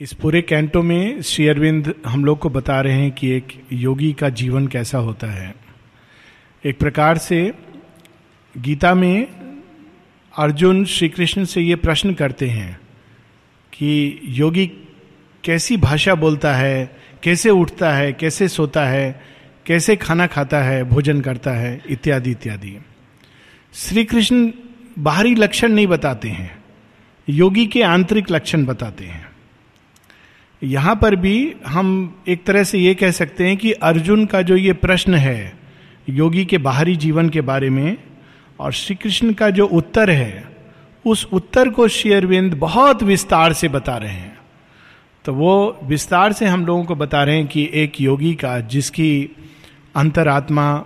इस पूरे कैंटो में श्री अरविंद हम लोग को बता रहे हैं कि एक योगी का जीवन कैसा होता है। एक प्रकार से गीता में अर्जुन श्री कृष्ण से ये प्रश्न करते हैं कि योगी कैसी भाषा बोलता है, कैसे उठता है, कैसे सोता है, कैसे खाना खाता है, भोजन करता है, इत्यादि इत्यादि। श्री कृष्ण बाहरी लक्षण नहीं बताते हैं, योगी के आंतरिक लक्षण बताते हैं। यहाँ पर भी हम एक तरह से ये कह सकते हैं कि अर्जुन का जो ये प्रश्न है, योगी के बाहरी जीवन के बारे में और श्री कृष्ण का जो उत्तर है, उस उत्तर को शेयरविंद बहुत विस्तार से बता रहे हैं। तो वो विस्तार से हम लोगों को बता रहे हैं कि एक योगी का, जिसकी अंतरात्मा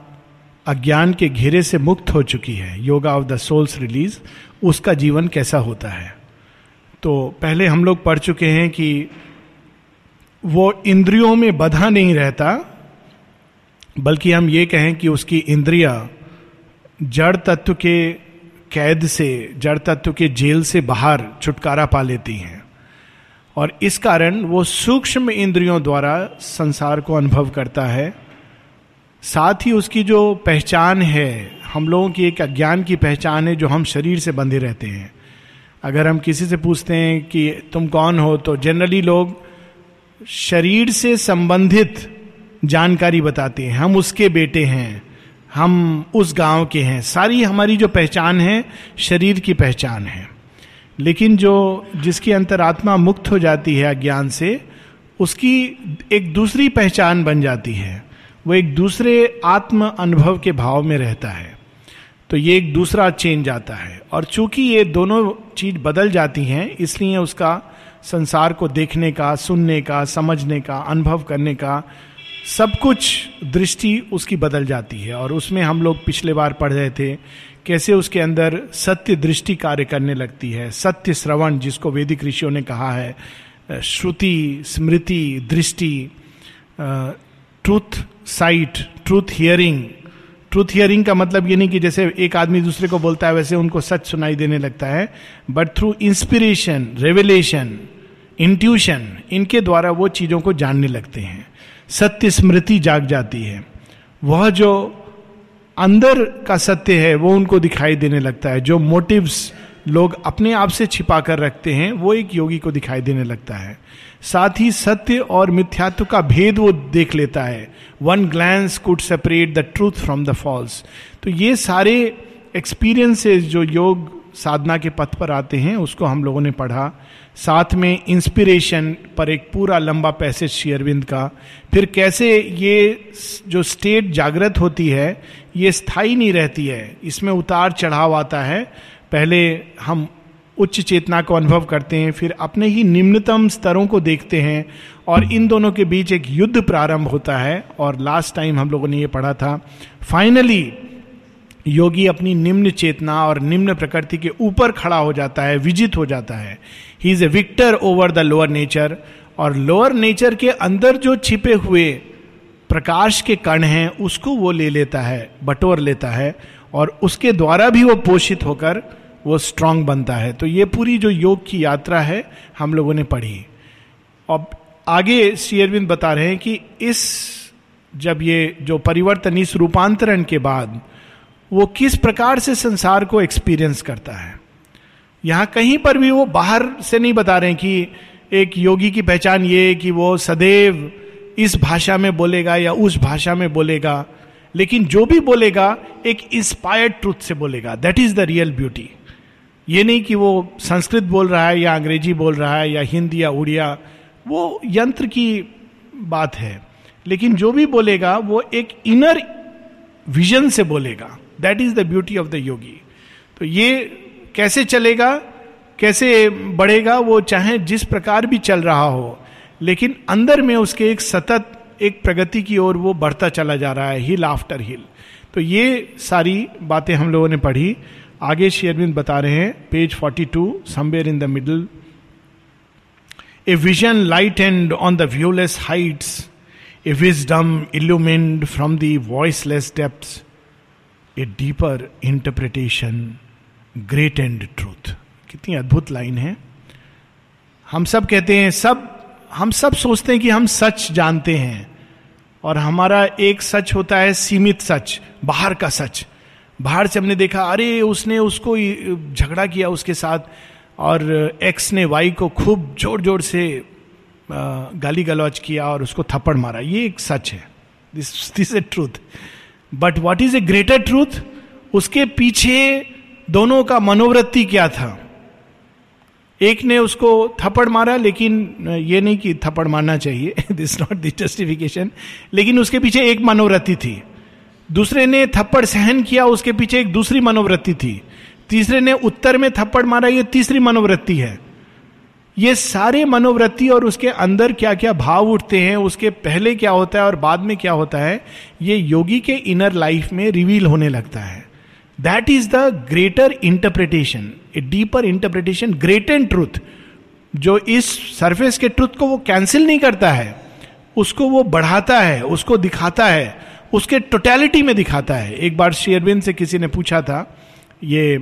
अज्ञान के घेरे से मुक्त हो चुकी है, yoga of the soul's release, उसका जीवन कैसा होता है। तो पहले हम लोग पढ़ चुके हैं कि वो इंद्रियों में बधा नहीं रहता, बल्कि हम ये कहें कि उसकी इंद्रिया जड़ तत्व के कैद से, जड़ तत्व के जेल से बाहर छुटकारा पा लेती हैं। और इस कारण वो सूक्ष्म इंद्रियों द्वारा संसार को अनुभव करता है। साथ ही उसकी जो पहचान है, हम लोगों की एक अज्ञान की पहचान है जो हम शरीर से बंधे रहते हैं। अगर हम किसी से पूछते हैं कि तुम कौन हो तो जनरली लोग शरीर से संबंधित जानकारी बताते हैं। हम उसके बेटे हैं। हम उस गाँव के हैं। सारी हमारी जो पहचान है, शरीर की पहचान है। लेकिन जो, जिसकी अंतरात्मा मुक्त हो जाती है अज्ञान से, उसकी एक दूसरी पहचान बन जाती है। वो एक दूसरे आत्म अनुभव के भाव में रहता है। तो ये एक दूसरा चेंज आता है। और चूँकि ये दोनों चीज़ बदल जाती हैं, इसलिए उसका संसार को देखने का, सुनने का, समझने का, अनुभव करने का, सब कुछ दृष्टि उसकी बदल जाती है। और उसमें हम लोग पिछले बार पढ़ रहे थे, कैसे उसके अंदर सत्य दृष्टि कार्य करने लगती है। सत्य श्रवण, जिसको वैदिक ऋषियों ने कहा है श्रुति, स्मृति, दृष्टि truth sight, truth hearing truth hearing का मतलब ये नहीं कि जैसे एक आदमी दूसरे को बोलता है, वैसे उनको सच सुनाई देने लगता है। But through inspiration revelation intuition इनके द्वारा वो चीज़ों को जानने लगते हैं। सत्य स्मृति जाग जाती है। वह जो अंदर का सत्य है, वो उनको दिखाई देने लगता है। जो मोटिव्स लोग अपने आप से छिपा कर रखते हैं, वो एक योगी को दिखाई देने लगता है। साथ ही सत्य और मिथ्यात्व का भेद वो देख लेता है। One glance could separate the truth from the false तो ये सारे एक्सपीरियंसेस जो योग साधना के पथ पर आते हैं, उसको हम लोगों ने पढ़ा। साथ में इंस्पिरेशन पर एक पूरा लंबा पैसेज शेयरविंद का। फिर कैसे ये जो स्टेट जागृत होती है, ये स्थायी नहीं रहती है। इसमें उतार चढ़ाव आता है। पहले हम उच्च चेतना को अनुभव करते हैं, फिर अपने ही निम्नतम स्तरों को देखते हैं और इन दोनों के बीच एक युद्ध प्रारंभ होता है। और लास्ट टाइम हम लोगों ने ये पढ़ा था फाइनली योगी अपनी निम्न चेतना और निम्न प्रकृति के ऊपर खड़ा हो जाता है, विजित हो जाता है। He is a victor over the lower nature और लोअर नेचर के अंदर जो छिपे हुए प्रकाश के कण हैं, उसको वो ले लेता है, बटोर लेता है और उसके द्वारा भी वो पोषित होकर वो स्ट्रांग बनता है। तो ये पूरी जो योग की यात्रा है, हम लोगों ने पढ़ी। अब आगे श्री अरविंद बता रहे हैं कि इस जब ये जो परिवर्तन इस रूपांतरण के बाद वो किस प्रकार से संसार को एक्सपीरियंस करता है। यहाँ कहीं पर भी वो बाहर से नहीं बता रहे हैं कि एक योगी की पहचान ये कि वो सदैव इस भाषा में बोलेगा या उस भाषा में बोलेगा, लेकिन जो भी बोलेगा, एक इंस्पायर्ड ट्रूथ से बोलेगा। That is the real beauty ये नहीं कि वो संस्कृत बोल रहा है या अंग्रेज़ी बोल रहा है या हिंदी या उड़िया, वो यंत्र की बात है। लेकिन जो भी बोलेगा, वो एक इनर विजन से बोलेगा। That is the beauty of the yogi तो ये कैसे चलेगा, कैसे बढ़ेगा, वो चाहे जिस प्रकार भी चल रहा हो, लेकिन अंदर में उसके एक सतत, एक प्रगति की ओर वो बढ़ता चला जा रहा है हिल आफ्टर हिल तो ये सारी बातें हम लोगों ने पढ़ी। आगे शेयरविंद बता रहे हैं page 42 somewhere in the middle a vision light and on the viewless heights a wisdom illumined from the voiceless depths a deeper interpretation great and truth कितनी अद्भुत लाइन है। हम सब कहते हैं, सब, हम सब सोचते हैं कि हम सच जानते हैं। और हमारा एक सच होता है, सीमित सच, बाहर का सच। बाहर से हमने देखा, अरे, उसने उसको झगड़ा किया उसके साथ और एक्स ने वाई को खूब ज़ोर ज़ोर से गाली गलौज किया और उसको थप्पड़ मारा। ये एक सच है। This this a truth but what is a greater truth उसके पीछे दोनों का मनोवृत्ति क्या था? एक ने उसको थप्पड़ मारा, लेकिन ये नहीं कि थप्पड़ मारना चाहिए। दिस नॉट दिस जस्टिफिकेशन लेकिन उसके पीछे एक मनोवृत्ति थी। दूसरे ने थप्पड़ सहन किया, उसके पीछे एक दूसरी मनोवृत्ति थी। तीसरे ने उत्तर में थप्पड़ मारा, ये तीसरी मनोवृत्ति है। ये सारे मनोवृत्ति और उसके अंदर क्या क्या भाव उठते हैं, उसके पहले क्या होता है और बाद में क्या होता है, ये योगी के इनर लाइफ में रिवील होने लगता है। That is the greater interpretation a deeper interpretation great and truth जो इस सरफेस के ट्रुथ को वो कैंसिल नहीं करता है। उसको वो बढ़ाता है, उसको दिखाता है। उसके टोटैलिटी में दिखाता है। एक बार शेयरबिन से किसी ने पूछा था, ये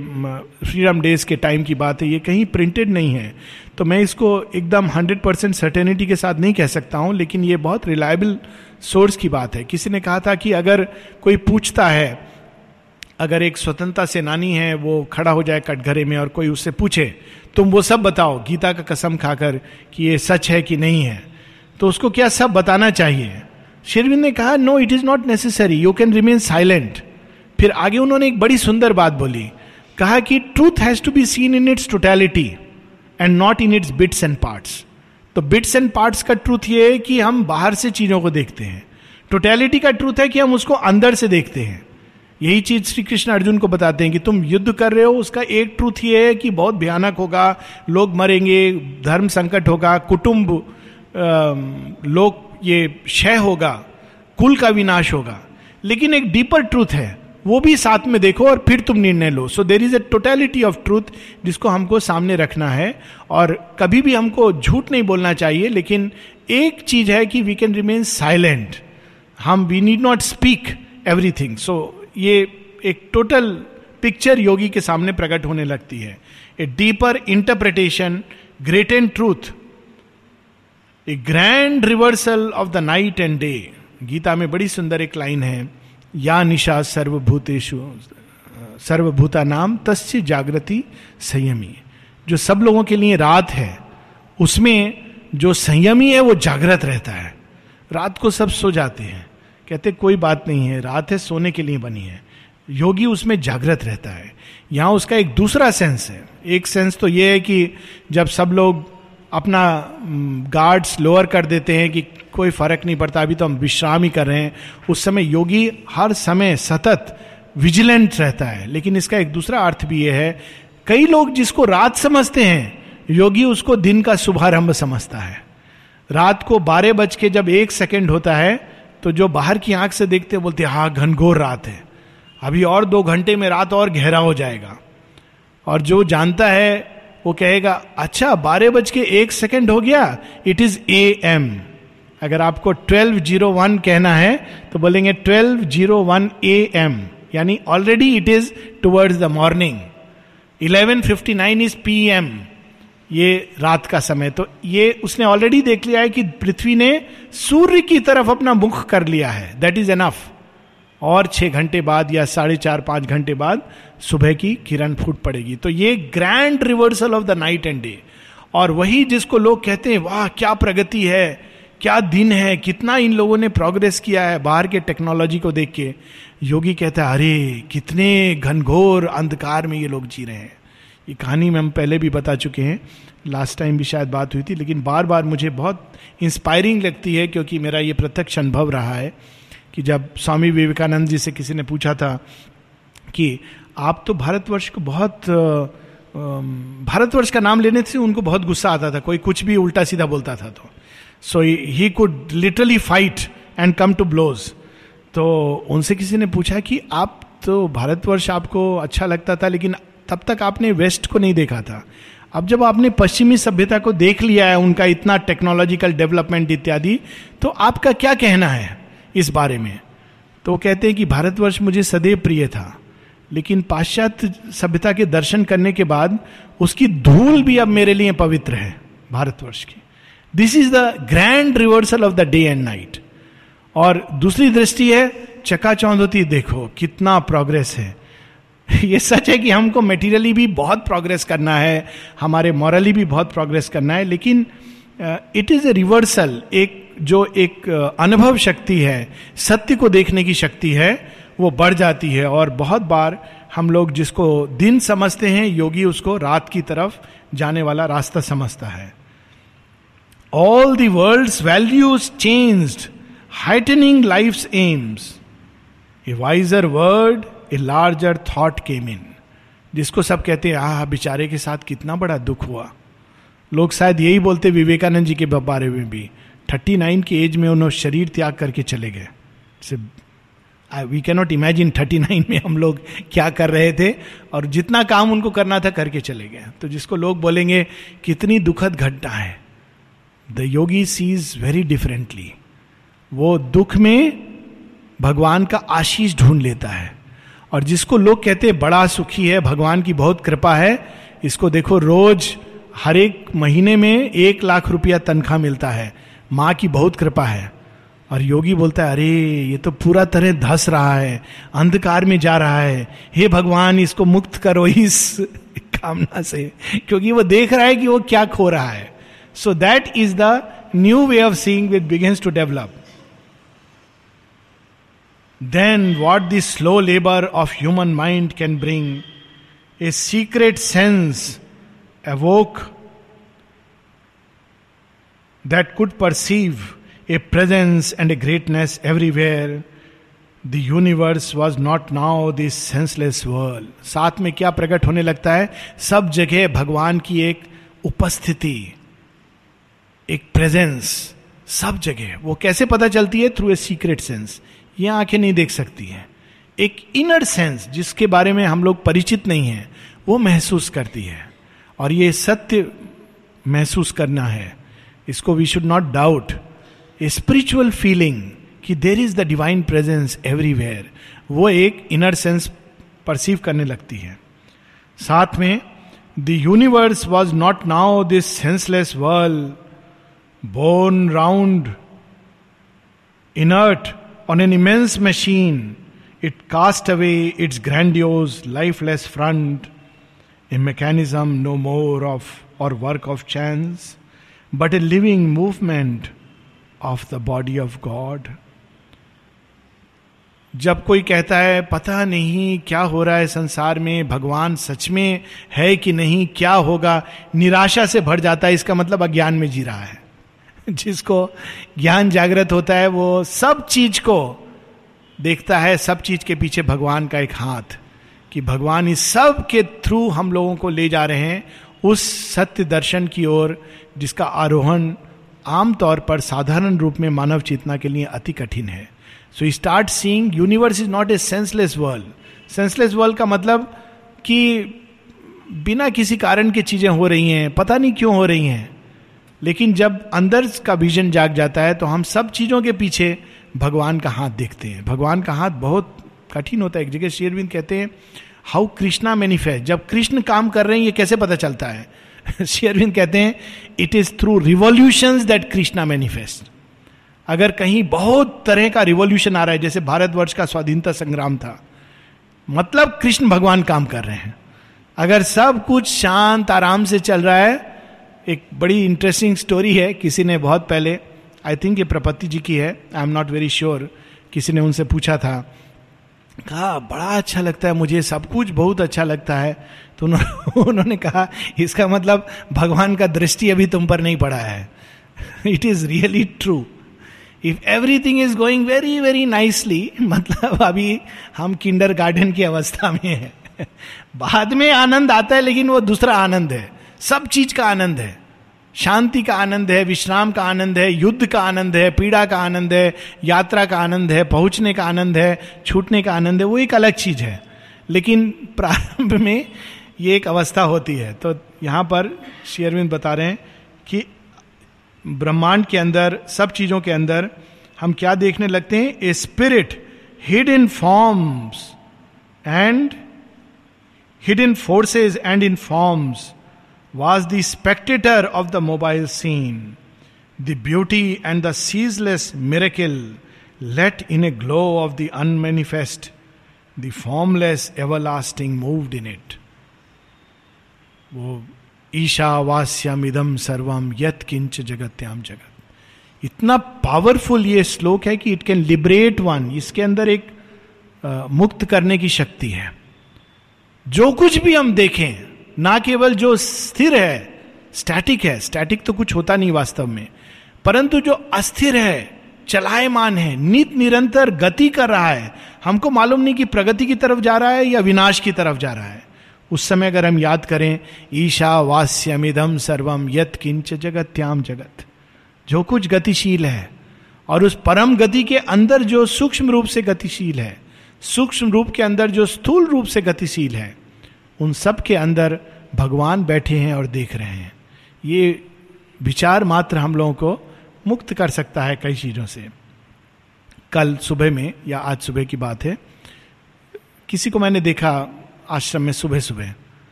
श्रीराम डेज़ के टाइम की बात है, ये कहीं प्रिंटेड नहीं है। तो मैं इसको एकदम हंड्रेड परसेंट सर्टेनिटी के साथ नहीं कह सकता हूँ, लेकिन ये बहुत रिलायबल सोर्स की बात है। किसी ने कहा था कि अगर कोई पूछता है, अगर एक स्वतंत्रता सेनानी है, वो खड़ा हो जाए कटघरे में और कोई उससे पूछे, तुम वो सब बताओ, गीता का कसम खाकर कि ये सच है कि नहीं है। तो उसको क्या सब बताना चाहिए? शेरविंद ने कहा no it is not necessary you can remain silent फिर आगे उन्होंने एक बड़ी सुंदर बात बोली, कहा कि truth has to be seen in its totality and not in its bits and parts तो बिट्स एंड पार्ट्स का ट्रूथ ये है कि हम बाहर से चीज़ों को देखते हैं। टोटैलिटी का ट्रूथ है कि हम उसको अंदर से देखते हैं। यही चीज़ श्री कृष्ण अर्जुन को बताते हैं कि तुम युद्ध कर रहे हो, उसका एक ट्रूथ ये है कि बहुत भयानक होगा, लोग मरेंगे, धर्म संकट होगा, कुटुंब लोग ये क्षय होगा, कुल का विनाश होगा। लेकिन एक डीपर ट्रूथ है, वो भी साथ में देखो और फिर तुम निर्णय लो। So there is a totality of truth जिसको हमको सामने रखना है और कभी भी हमको झूठ नहीं बोलना चाहिए, लेकिन एक चीज़ है कि वी कैन रिमेन साइलेंट हम we need not speak everything so ये एक टोटल पिक्चर योगी के सामने प्रकट होने लगती है। A deeper interpretation great and truth a grand reversal of the night and day Gita में बड़ी सुंदर एक लाइन है, या निशा सर्वभूतेशु सर्वभूता नाम तस्य जागृति संयमी। जो सब लोगों के लिए रात है, उसमें जो संयमी है, वो जागृत रहता है। रात को सब सो जाते हैं। कहते, कोई बात नहीं है, रात है, सोने के लिए बनी है। योगी उसमें जागृत रहता है। यहाँ उसका एक दूसरा सेंस है। एक सेंस तो यह है कि जब सब लोग अपना गार्ड्स लोअर कर देते हैं कि कोई फ़र्क नहीं पड़ता, अभी तो हम विश्राम ही कर रहे हैं। उस समय योगी हर समय सतत विजिलेंट रहता है। लेकिन इसका एक दूसरा अर्थ भी यह है, कई लोग जिसको रात समझते हैं, योगी उसको दिन का शुभारंभ समझता है। रात को बारह बज के जब एक सेकेंड होता है तो जो बाहर की आँख से देखते बोलते हाँ घनघोर रात है। अभी और दो घंटे में रात और गहरा हो जाएगा। और जो जानता है वो कहेगा अच्छा बारह बज के एक सेकेंड हो गया इट इज़ ए एम अगर आपको ट्वेल्व ज़ीरो वन कहना है तो बोलेंगे twelve zero one A M यानी already it is towards the morning eleven fifty nine is P M ये रात का समय। तो ये उसने ऑलरेडी देख लिया है कि पृथ्वी ने सूर्य की तरफ़ अपना मुख कर लिया है। दैट इज़ एनफ और छह घंटे बाद या साढ़े चार, पाँच घंटे बाद सुबह की किरण फूट पड़ेगी। तो ये grand reversal of the night and day और वही जिसको लोग कहते हैं, वाह, क्या प्रगति है, क्या दिन है, कितना इन लोगों ने प्रोग्रेस किया है बाहर के टेक्नोलॉजी को देख के। योगी कहता है, अरे, कितने घनघोर अंधकार में ये लोग जी रहे हैं। ये कहानी में हम पहले भी बता चुके हैं। लास्ट टाइम भी शायद बात हुई थी, लेकिन बार बार मुझे बहुत इंस्पायरिंग लगती है क्योंकि मेरा ये प्रत्यक्ष अनुभव रहा है। कि जब स्वामी विवेकानंद जी से किसी ने पूछा था कि आप तो भारतवर्ष को बहुत भारतवर्ष का नाम लेने से उनको बहुत गुस्सा आता था, कोई कुछ भी उल्टा सीधा बोलता था तो। So he could literally fight and come to blows तो उनसे किसी ने पूछा कि आप तो भारतवर्ष आपको अच्छा लगता था, लेकिन तब तक आपने वेस्ट को नहीं देखा था। अब जब आपने पश्चिमी सभ्यता को देख लिया है, उनका इतना टेक्नोलॉजिकल डेवलपमेंट इत्यादि तो आपका क्या कहना है? इस बारे में। तो कहते हैं कि भारतवर्ष मुझे सदैव प्रिय था, लेकिन पाश्चात्य सभ्यता के दर्शन करने के बाद उसकी धूल भी अब मेरे लिए पवित्र है भारतवर्ष की। This is the grand reversal of the day and night और दूसरी दृष्टि है चकाचौंध होती देखो कितना प्रोग्रेस है। ये सच है कि हमको मेटीरियली भी बहुत प्रोग्रेस करना है, हमारे मॉरली भी बहुत प्रोग्रेस करना है, लेकिन इट इज़ ए रिवर्सल एक जो एक अनुभव शक्ति है, सत्य को देखने की शक्ति है, वो बढ़ जाती है। और बहुत बार हम लोग जिसको दिन समझते हैं, योगी उसको रात की तरफ़ जाने वाला रास्ता समझता है। All the world values changed heightening life aims a wiser word a larger thought came in जिसको सब कहते हैं, आह, बेचारे के साथ कितना बड़ा दुख हुआ। लोग शायद यही बोलते विवेकानंद जी के बारे में भी। थर्टी नाइन की एज में उन्होंने शरीर त्याग करके चले गए। We cannot imagine thirty nine में हम लोग क्या कर रहे थे और जितना काम उनको करना था करके चले गए। तो जिसको लोग बोलेंगे, कितनी दुखद घटना है। The yogi sees very differently वो दुख में भगवान का आशीष ढूंढ लेता है। और जिसको लोग कहते हैं, बड़ा सुखी है, भगवान की बहुत कृपा है, इसको देखो, रोज हर एक महीने में एक लाख रुपया तनख्वाह मिलता है। माँ की बहुत कृपा है। और योगी बोलता है, अरे, ये तो पूरा तरह धस रहा है, अंधकार में जा रहा है। हे भगवान, इसको मुक्त करो इस कामना से, क्योंकि वो देख रहा है कि वो क्या खो रहा है। So that is the new way of seeing with begins to develop then what the slow labour of human mind can bring a secret sense awoke that could perceive a presence and a greatness everywhere the universe was not now this senseless world साथ में क्या प्रकट होने लगता है? सब जगह भगवान की एक उपस्थिति, एक प्रेजेंस सब जगह। वो कैसे पता चलती है? थ्रू ए सीक्रेट सेंस ये आँखें नहीं देख सकती हैं। एक इनर सेंस जिसके बारे में हम लोग परिचित नहीं हैं, वो महसूस करती है। और ये सत्य महसूस करना है। इसको we should not doubt a spiritual feeling कि there is the divine presence everywhere वो एक इनर सेंस परसीव करने लगती है। साथ में the universe was not now this senseless world born round inert On an immense machine, it cast away its grandiose, lifeless front a mechanism no more of or work of chance, but a living movement of the body of God जब कोई कहता है, पता नहीं क्या हो रहा है संसार में, भगवान सच में है कि नहीं, क्या होगा? निराशा से भर जाता है, इसका मतलब अज्ञान में जी रहा है। जिसको ज्ञान जागृत होता है, वो सब चीज़ को देखता है, सब चीज़ के पीछे भगवान का एक हाथ, कि भगवान इस सब के थ्रू हम लोगों को ले जा रहे हैं, उस सत्य दर्शन की ओर जिसका आरोहण आमतौर पर साधारण रूप में मानव चेतना के लिए अति कठिन है। So start seeing universe is not a senseless world senseless world का मतलब कि बिना किसी कारण की चीज़ें हो रही हैं, पता नहीं क्यों हो रही हैं। लेकिन जब अंदर का विजन जाग जाता है तो हम सब चीज़ों के पीछे भगवान का हाथ देखते हैं। भगवान का हाथ बहुत कठिन होता है। एक जगह शेरविंद कहते हैं हाउ कृष्णा मैनिफेस्ट जब कृष्ण काम कर रहे हैं, ये कैसे पता चलता है? शेरविंद कहते हैं it is through revolution that Krishna manifest अगर कहीं बहुत तरह का रिवोल्यूशन आ रहा है, जैसे भारतवर्ष का स्वाधीनता संग्राम था मतलब कृष्ण भगवान काम कर रहे हैं। अगर सब कुछ शांत, आराम से चल रहा है, एक बड़ी इंटरेस्टिंग स्टोरी है, किसी ने बहुत पहले आई थिंक ये प्रपति जी की है I am not very sure किसी ने उनसे पूछा था कहा, बड़ा अच्छा लगता है मुझे, सब कुछ बहुत अच्छा लगता है। तो उन्होंने कहा, इसका मतलब भगवान का दृष्टि अभी तुम पर नहीं पड़ा है। It is really true if everything is going very very nicely मतलब अभी हम किंडर गार्डन की अवस्था में है। बाद में आनंद आता है, लेकिन वो दूसरा आनंद है। सब चीज़ का आनंद है। शांति का आनंद है, विश्राम का आनंद है, युद्ध का आनंद है, पीड़ा का आनंद है, यात्रा का आनंद है, पहुँचने का आनंद है, छूटने का आनंद है, वो एक अलग चीज़ है। लेकिन प्रारंभ में ये एक अवस्था होती है। तो यहाँ पर शेयरविंद बता रहे हैं कि ब्रह्मांड के अंदर, सब चीज़ों के अंदर हम क्या देखने लगते हैं? A spirit hid in forms and hid in forces and in forms was the spectator of the mobile scene. Beauty and the ceaseless miracle let in a glow of the unmanifest the formless everlasting moved in it वो ईशावास्यम इदम सर्वम यत किंच जगत्याम जगत। इतना powerful ये श्लोक है कि इट कैन लिबरेट वन इसके अंदर एक आ, मुक्त करने की शक्ति है। जो कुछ भी हम देखें ना केवल जो स्थिर है स्टैटिक है स्टैटिक तो कुछ होता नहीं वास्तव में, परंतु जो अस्थिर है, चलायमान है, नित निरंतर गति कर रहा है, हमको मालूम नहीं कि प्रगति की तरफ़ जा रहा है या विनाश की तरफ़ जा रहा है। उस समय अगर हम याद करें, ईशा वास्यमिदम सर्वम यत किंच जगत्याम जगत। जो कुछ गतिशील है, और उस परम गति के अंदर जो सूक्ष्म रूप से गतिशील है, सूक्ष्म रूप के अंदर जो स्थूल रूप से गतिशील है उन सब के अंदर भगवान बैठे हैं और देख रहे हैं। ये विचार मात्र हम लोगों को मुक्त कर सकता है कई चीज़ों से। कल सुबह में, या आज सुबह की बात है, किसी को मैंने देखा आश्रम में सुबह सुबह।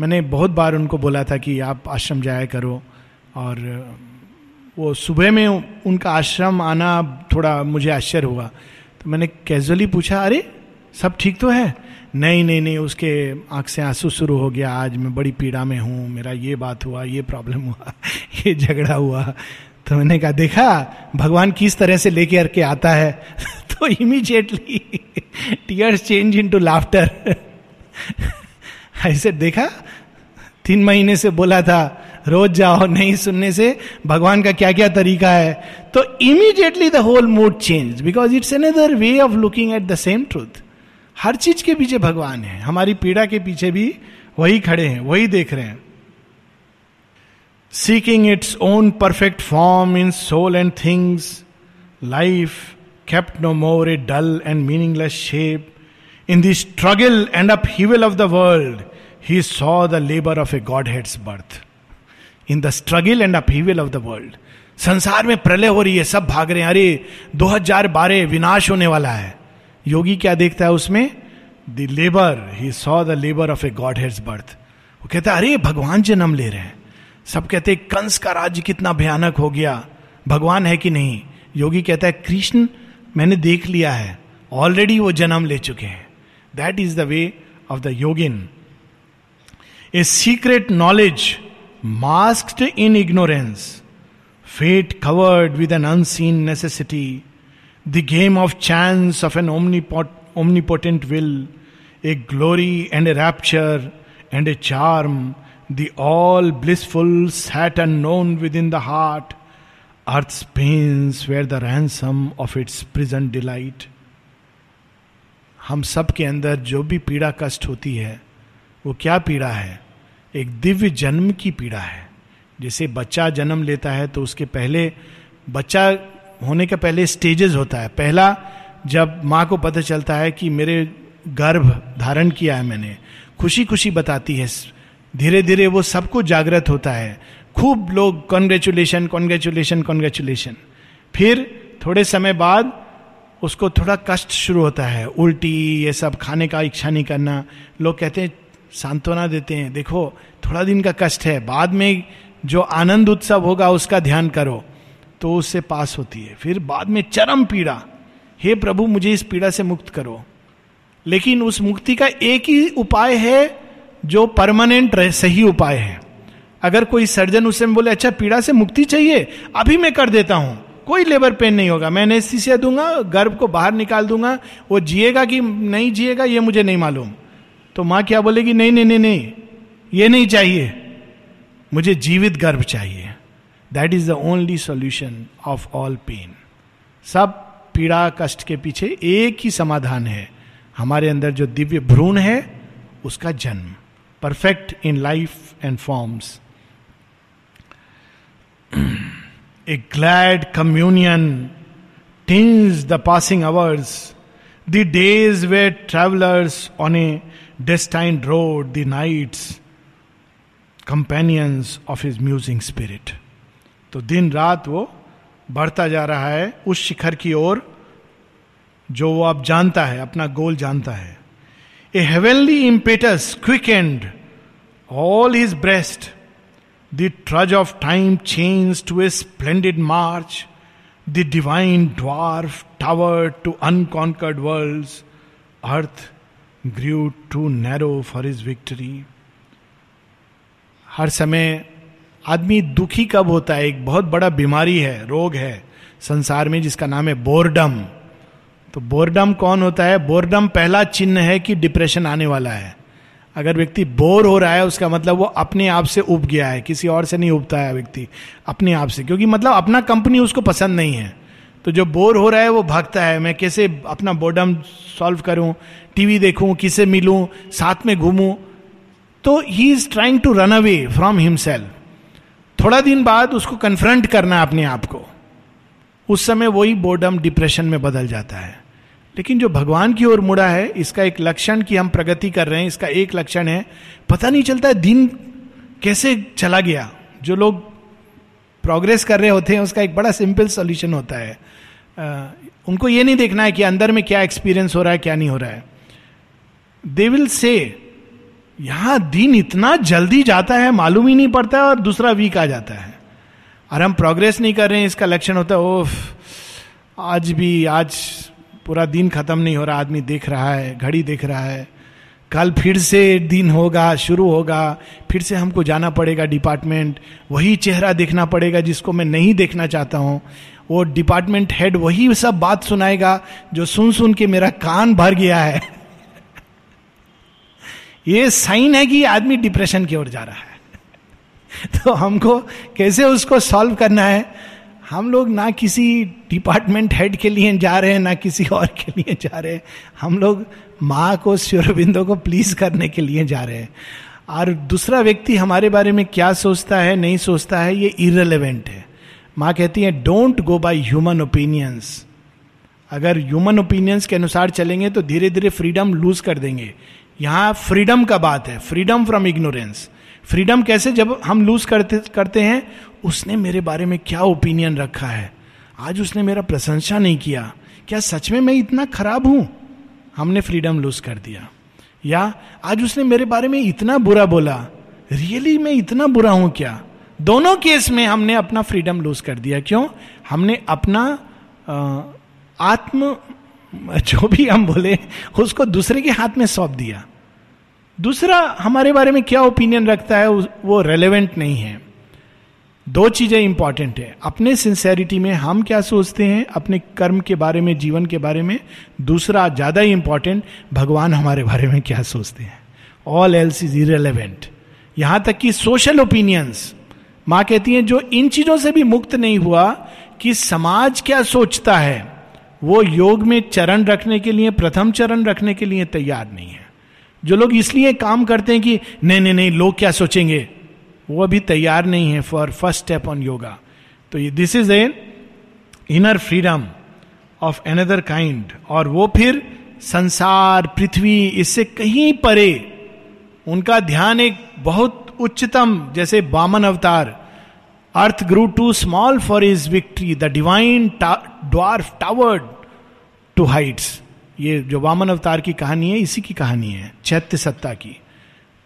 मैंने बहुत बार उनको बोला था कि आप आश्रम जाया करो और वो सुबह में उनका आश्रम आना थोड़ा मुझे आश्चर्य हुआ। तो मैंने कैजुअली पूछा, अरे, सब ठीक तो है? नहीं नहीं नहीं, उसके आँख से आँसू शुरू हो गया, आज मैं बड़ी पीड़ा में हूँ, मेरा ये बात हुआ, ये प्रॉब्लम हुआ, ये झगड़ा हुआ। तो मैंने कहा, देखा, भगवान किस तरह से लेके के आता है? तो immediately tears change into laughter ऐसे देखा, तीन महीने से बोला था, रोज जाओ, नहीं सुनने से भगवान का क्या क्या तरीका है? तो immediately the whole mood change because it's another way of looking at the same truth हर चीज़ के पीछे भगवान है। हमारी पीड़ा के पीछे भी वही खड़े हैं, वही देख रहे हैं। Seeking its own perfect form in soul and things life kept no more a dull and meaningless shape in the struggle and upheaval of the world he saw the labour of a godhead's birth in the struggle and upheaval of the world संसार में प्रलय हो रही है, सब भाग रहे हैं। अरे, दो हज़ार बारह विनाश होने वाला है। योगी क्या देखता है उसमें? The labour he saw the labour of a godhead's birth वो कहता है अरे भगवान जन्म ले रहे हैं। सब कहते हैं कंस का राज्य कितना भयानक हो गया। भगवान है कि नहीं? योगी कहता है कृष्ण मैंने देख लिया है। ऑलरेडी वो जन्म ले चुके हैं. That is the way of the yogin a secret knowledge masked in ignorance fate covered with an unseen necessity, the game of chance of an omnipotent will a glory and a rapture and a charm all blissful sat and known within the heart earth pains where the ransom of its present delight हम सब के अंदर जो भी पीड़ा कष्ट होती है, वो क्या पीड़ा है? एक दिव्य जन्म की पीड़ा है। जैसे बच्चा जन्म लेता है तो उसके पहले बच्चा होने के पहले स्टेजेस होता है। पहला, जब माँ को पता चलता है कि मेरे गर्भ धारण किया है मैंने खुशी खुशी बताती है। धीरे धीरे वो सबको जागृत होता है। खूब लोग कॉन्ग्रेचुलेशन कॉन्ग्रेचुलेशन कॉन्ग्रेचुलेशन फिर थोड़े समय बाद उसको थोड़ा कष्ट शुरू होता है। उल्टी, ये सब खाने का, इच्छा नहीं करना। लोग कहते हैं, सांत्वना देते हैं, देखो, थोड़ा दिन का कष्ट है। बाद में जो आनंद उत्सव होगा उसका ध्यान करो। तो उससे पास होती है। फिर बाद में चरम पीड़ा। हे प्रभु, मुझे इस पीड़ा से मुक्त करो। लेकिन उस मुक्ति का एक ही उपाय है, जो परमानेंट सही उपाय है। अगर कोई सर्जन उससे बोले अच्छा पीड़ा से मुक्ति चाहिए, अभी मैं कर देता हूँ। कोई लेबर पेन नहीं होगा। मैं एनेस्थीसिया दूँगा, गर्भ को बाहर निकाल दूँगा। वो जिएगा कि नहीं जिएगा, ये मुझे नहीं मालूम। तो माँ क्या बोलेगी? नहीं नहीं नहीं नहीं, ये नहीं चाहिए। मुझे जीवित गर्भ चाहिए। That is the only solution of all pain सब पीड़ा कष्ट के पीछे एक ही समाधान है। हमारे अंदर जो दिव्य भ्रूण है, उसका जन्म। Perfect in life and forms a glad communion tinge the passing hours the days way travellers on a destined road the nights companions of his musing spirit तो दिन रात वो बढ़ता जा रहा है उस शिखर की ओर, जो वो अब जानता है, अपना गोल जानता है। A heavenly impetus quick and all his breast the trudge of time change to a splendid march the divine dwarf tower to unconquered world earth grew too narrow for his victory हर समय आदमी दुखी कब होता है? एक बहुत बड़ा बीमारी है, रोग है, संसार में जिसका नाम है बोरडम। तो बोरडम कौन होता है? बोरडम पहला चिन्ह है कि डिप्रेशन आने वाला है। अगर व्यक्ति बोर हो रहा है, उसका मतलब वो अपने आप से उब गया है। किसी और से नहीं उबता है व्यक्ति, अपने आप से। क्योंकि मतलब अपना कंपनी उसको पसंद नहीं है। तो जो बोर हो रहा है, वो भागता है। मैं कैसे अपना बोर्डम सॉल्व करूँ? टीवी देखूँ, किसे मिलूं? साथ में घूमूं? तो he is trying to run away from himself थोड़ा दिन बाद उसको कन्फ्रंट करना अपने आप को। उस समय वही बोर्डम डिप्रेशन में बदल जाता है। लेकिन जो भगवान की ओर मुड़ा है इसका एक लक्षण कि हम प्रगति कर रहे हैं इसका एक लक्षण है पता नहीं चलता दिन कैसे चला गया। जो लोग प्रोग्रेस कर रहे होते हैं उसका एक बड़ा सिंपल सोल्यूशन होता है। आ, उनको ये नहीं देखना है कि अंदर में क्या एक्सपीरियंस हो रहा है क्या नहीं हो रहा है। दे विल से यहाँ दिन इतना जल्दी जाता है, मालूम ही नहीं पड़ता है और दूसरा वीक आ जाता है। और हम प्रोग्रेस नहीं कर रहे हैं, इसका लक्षण होता है, ओफ, आज भी, आज पूरा दिन खत्म नहीं हो रहा, आदमी देख रहा है, घड़ी देख रहा है। कल फिर से दिन होगा, शुरू होगा, फिर से हमको जाना पड़ेगा डिपार्टमेंट वही चेहरा देखना पड़ेगा जिसको मैं नहीं देखना चाहता हूँ। वो डिपार्टमेंट हेड वही सब बात सुनाएगा जो सुन सुन के मेरा कान भर गया है। ये साइन है कि आदमी डिप्रेशन की ओर जा रहा है। तो हमको कैसे उसको सॉल्व करना है? हम लोग ना किसी डिपार्टमेंट हेड के लिए जा रहे हैं, ना किसी और के लिए जा रहे हैं। हम लोग माँ को श्योरबिंदो को प्लीज़ करने के लिए जा रहे हैं। और दूसरा व्यक्ति हमारे बारे में क्या सोचता है, नहीं सोचता है, ये इरेलीवेंट है। माँ कहती है don't go by human opinions अगर ह्यूमन ओपिनियंस के अनुसार चलेंगे तो धीरे धीरे फ्रीडम लूज कर देंगे। यहाँ फ्रीडम का बात है फ्रीडम फ्रॉम इग्नोरेंस फ्रीडम कैसे जब हम लूज करते करते हैं उसने मेरे बारे में क्या ओपिनियन रखा है? आज उसने मेरा प्रशंसा नहीं किया। क्या सच में मैं इतना खराब हूँ? हमने फ्रीडम लूज कर दिया। या आज उसने मेरे बारे में इतना बुरा बोला? रियली मैं इतना बुरा हूँ क्या? दोनों केस में हमने अपना फ्रीडम लूज कर दिया। क्यों? हमने अपना आ, आत्म जो भी हम बोले, उसको दूसरे के हाथ में सौंप दिया। दूसरा, हमारे बारे में क्या ओपिनियन रखता है वो रेलेवेंट नहीं है। दो चीज़ें इंपॉर्टेंट है। अपने सिंसेरिटी में हम क्या सोचते हैं, अपने कर्म के बारे में, जीवन के बारे में। दूसरा, ज़्यादा ही इंपॉर्टेंट भगवान हमारे बारे में क्या सोचते हैं। ऑल एल्स इज़ इरेलीवेंट यहाँ तक कि सोशल ओपिनियंस माँ कहती हैं, जो इन चीज़ों से भी मुक्त नहीं हुआ, कि समाज क्या सोचता है वो योग में चरण रखने के लिए, प्रथम चरण रखने के लिए तैयार नहीं है। जो लोग इसलिए काम करते हैं कि, नहीं नहीं नहीं, लोग क्या सोचेंगे? वो अभी तैयार नहीं है for first step on yoga तो this is a inner freedom of another kind और वो फिर संसार, पृथ्वी, इससे कहीं परे, उनका ध्यान एक बहुत उच्चतम, जैसे Baman avatar. Earth grew too small for his victory the divine dwarf towered to heights ये जो वामन अवतार की कहानी है, इसी की कहानी है, चैत्य सत्ता की।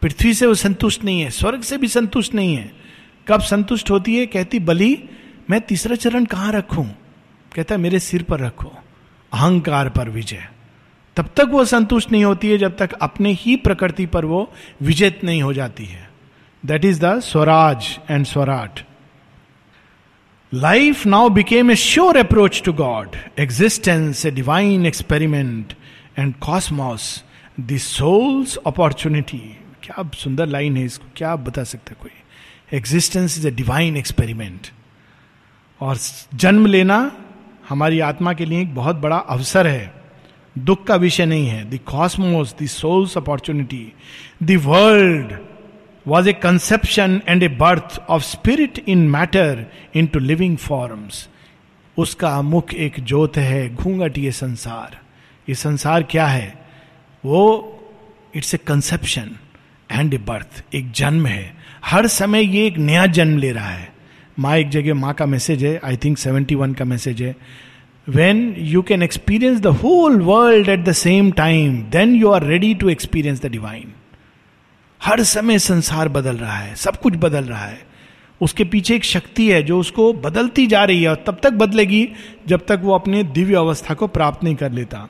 पृथ्वी से वो संतुष्ट नहीं है, स्वर्ग से भी संतुष्ट नहीं है। कब संतुष्ट होती है, कहती, बलि, मैं तीसरा चरण कहाँ रखूँ? कहता, मेरे सिर पर रखो, अहंकार पर विजय। तब तक वो संतुष्ट नहीं होती है, जब तक अपने ही प्रकृति पर वो विजेत नहीं हो जाती है। That is the Swaraj and Swarat. Life now became a sure approach to god existence a divine experiment and cosmos the soul's opportunity क्या सुंदर लाइन है इसको, क्या बता सकते कोई? Existence is a divine experiment और जन्म लेना हमारी आत्मा के लिए एक बहुत बड़ा अवसर है। दुख का विषय नहीं है। The cosmos the soul's opportunity the world was a conception and a birth of spirit in matter into living forms उसका मुख एक ज्योत है, घूंघट ये संसार। ये संसार क्या है? वो it's a conception and a birth एक जन्म है। हर समय ये एक नया जन्म ले रहा है। माँ एक जगह, माँ का मैसेज है आई थिंक सेवेंटी वन का मैसेज है। When you can experience the whole world at the same time then you are ready to experience the divine हर समय संसार बदल रहा है, सब कुछ बदल रहा है। उसके पीछे एक शक्ति है जो उसको बदलती जा रही है और तब तक बदलेगी जब तक वो अपने दिव्य अवस्था को प्राप्त नहीं कर लेता।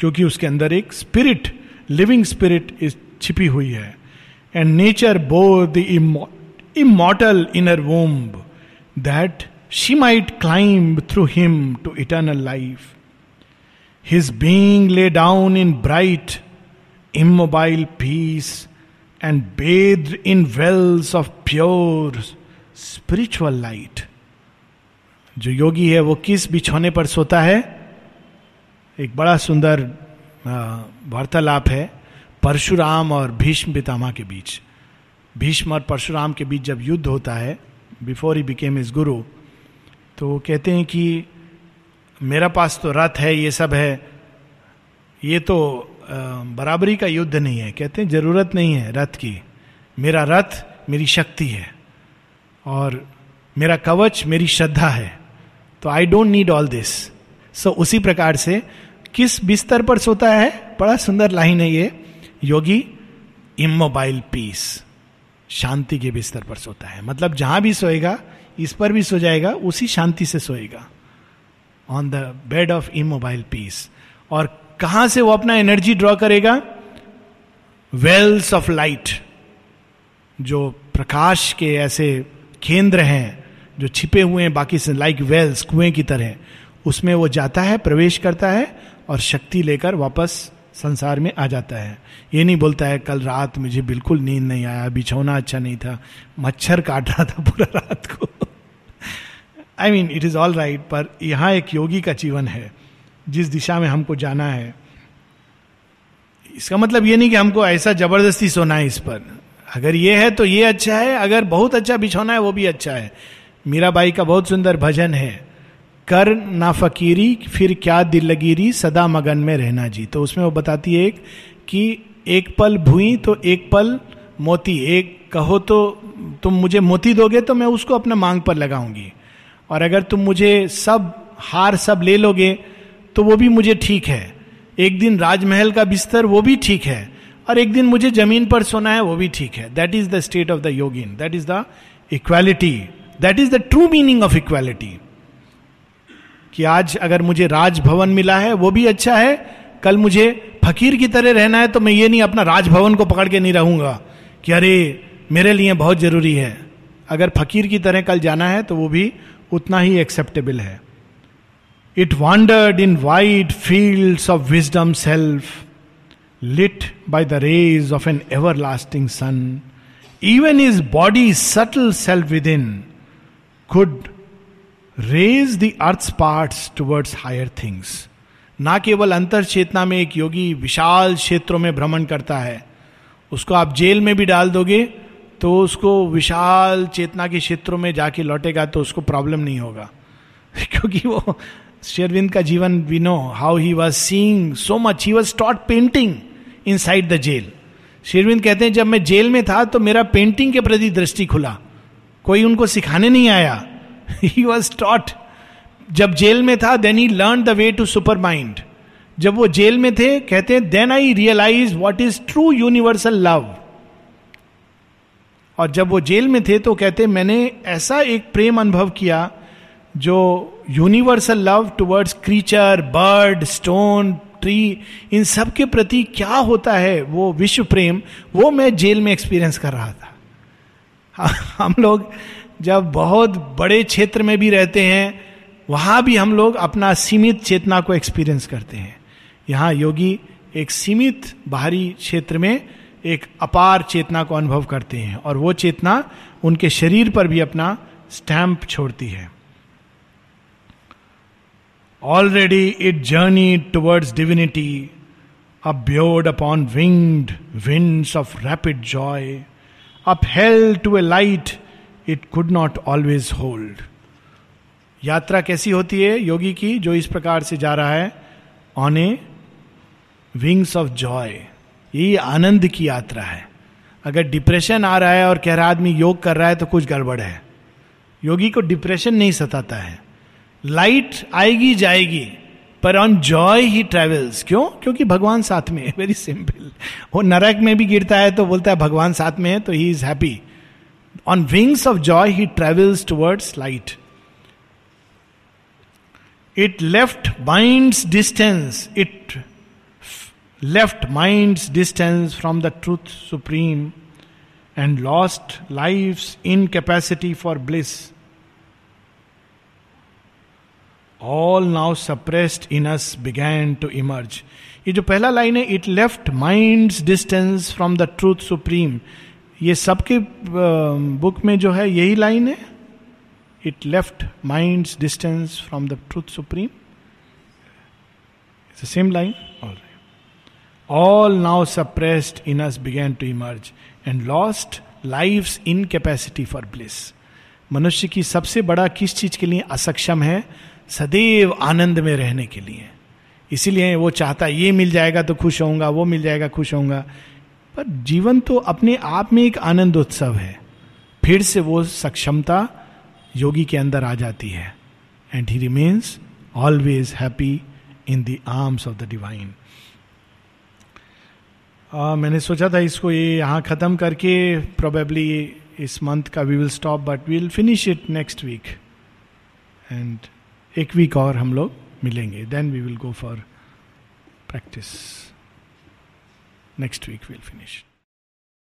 क्योंकि उसके अंदर एक स्पिरिट लिविंग स्पिरिट छिपी हुई है। And nature bore the immortal inner womb that she might climb through him to eternal life his being lay down in bright immobile peace and bathed in wells of pure spiritual light. जो योगी है, वो किस बिछौने पर सोता है? एक बड़ा सुंदर वार्तालाप है, परशुराम और भीष्म पितामह के बीच। भीष्म और परशुराम के बीच जब युद्ध होता है बिफोर ही बिकेम इज़ गुरु तो वो कहते हैं कि, मेरा पास तो रथ है, ये सब है। ये तो बराबरी का युद्ध नहीं है। कहते हैं, ज़रूरत नहीं है रथ की। मेरा रथ मेरी शक्ति है और मेरा कवच मेरी श्रद्धा है। तो I don't need all this so उसी प्रकार से किस बिस्तर पर सोता है? बड़ा सुंदर लाइन है ये। योगी इमोबाइल पीस शांति के बिस्तर पर सोता है। मतलब जहाँ भी सोएगा, इस पर भी सो जाएगा, उसी शांति से सोएगा। On the bed of immobile peace और कहाँ से वो अपना एनर्जी ड्रॉ करेगा? वेल्स ऑफ़ लाइट जो प्रकाश के ऐसे केंद्र हैं, जो छिपे हुए हैं, बाकी से लाइक वेल्स कुएँ की तरह उसमें वो जाता है, प्रवेश करता है और शक्ति लेकर वापस संसार में आ जाता है। ये नहीं बोलता है, कल रात मुझे बिल्कुल नींद नहीं आया, बिछौना अच्छा नहीं था, मच्छर काट रहा था पूरा रात को। I mean it is all right पर यहाँ एक योगी का जीवन है। जिस दिशा में हमको जाना है। इसका मतलब ये नहीं कि हमको ऐसा ज़बरदस्ती सोना है इस पर। अगर ये है तो ये अच्छा है, अगर बहुत अच्छा बिछोना है वो भी अच्छा है। मीरा बाई का बहुत सुंदर भजन है, कर ना फकीरी, फिर क्या दिल लगीरी, सदा मगन में रहना जी। तो उसमें वो बताती है एक कि एक पल भूई तो एक पल मोती। एक कहो तो तुम मुझे मोती दोगे तो मैं उसको अपना मांग पर लगाऊँगी। और अगर तुम मुझे सब, हार सब ले लोगे तो वो भी मुझे ठीक है। एक दिन राजमहल का बिस्तर वो भी ठीक है और एक दिन मुझे ज़मीन पर सोना है वो भी ठीक है। That is the state of the yogin that is the equality that is the true meaning of equality कि आज अगर मुझे राजभवन मिला है, वो भी अच्छा है। कल मुझे फकीर की तरह रहना है तो मैं ये नहीं अपना राजभवन को पकड़ के नहीं रहूँगा कि अरे, मेरे लिए बहुत ज़रूरी है। अगर फकीर की तरह कल जाना है तो वो भी उतना ही एक्सेप्टेबल है। It wandered in wide fields of wisdom self, lit by the rays of an everlasting sun. Even his body's subtle self within could raise the earth's parts towards higher things. ना केवल अंतर चेतना में एक योगी विशाल क्षेत्रों में भ्रमण करता है उसको आप जेल में भी डाल दोगे तो उसको विशाल चेतना के क्षेत्रों में जाके लौटेगा तो उसको प्रॉब्लम नहीं होगा क्योंकि वो शेरविंद का जीवन we know how he was seeing so much he was taught painting inside the jail Sri Aurobindo कहते हैं, जब मैं जेल में था तो मेरा पेंटिंग के प्रति दृष्टि खुला। कोई उनको सिखाने नहीं आया। ही वॉज़ टॉट जब जेल में था then he learn the way to supermind जब वो जेल में थे, कहते हैं then I realize what is true universal love और जब वो जेल में थे तो कहते मैंने ऐसा एक प्रेम अनुभव किया जो universal love towards creature bird stone tree in सब के प्रति क्या होता है वो विश्व प्रेम, वो मैं जेल में एक्सपीरियंस कर रहा था। हम लोग जब बहुत बड़े क्षेत्र में भी रहते हैं, वहाँ भी हम लोग अपना सीमित चेतना को एक्सपीरियंस करते हैं। यहाँ योगी एक सीमित बाहरी क्षेत्र में एक अपार चेतना को अनुभव करते हैं और वो चेतना उनके शरीर पर भी अपना स्टैंप छोड़ती है। Already it journeyed towards divinity, abode upon winged winds of rapid joy, upheld to a light it could not always hold. यात्रा कैसी होती है योगी की जो इस प्रकार से जा रहा है on a wings of joy ये आनंद की यात्रा है अगर डिप्रेशन आ रहा है और कह रहा आदमी योग कर रहा है तो कुछ गड़बड़ है योगी को डिप्रेशन नहीं सताता है लाइट आएगी, जाएगी, पर ऑन जॉय ही ट्रेवल्स क्यों? क्योंकि भगवान साथ में है वेरी सिंपल वो नरक में भी गिरता है तो बोलता है, भगवान साथ में है तो he is happy on wings of joy he travels towards light it left mind's distance it left mind's distance from the truth supreme and lost life incapacity for bliss all now suppressed in us began to emerge ये जो पहला line है it left mind distance from the truth supreme ये सबके book में जो है, यही लाइन है। It left mind distance from the truth supreme same line all now suppressed in us began to emerge and lost life incapacity for bliss मनुष्य की सबसे बड़ा किस चीज़ के लिए असक्षम है? सदैव आनंद में रहने के लिए। इसीलिए वो चाहता, ये मिल जाएगा तो खुश होऊँगा, वो मिल जाएगा, खुश होऊँगा। पर जीवन तो अपने आप में एक आनंद उत्सव है। फिर से वो सक्षमता योगी के अंदर आ जाती है। And he remains always happy in the arms of the divine मैंने सोचा था इसको ये यहाँ ख़त्म करके प्रोबेबली इस मंथ का we will stop but we will finish it next week and एक वीक और हम लोग मिलेंगे. Then we will go for practice next week will finish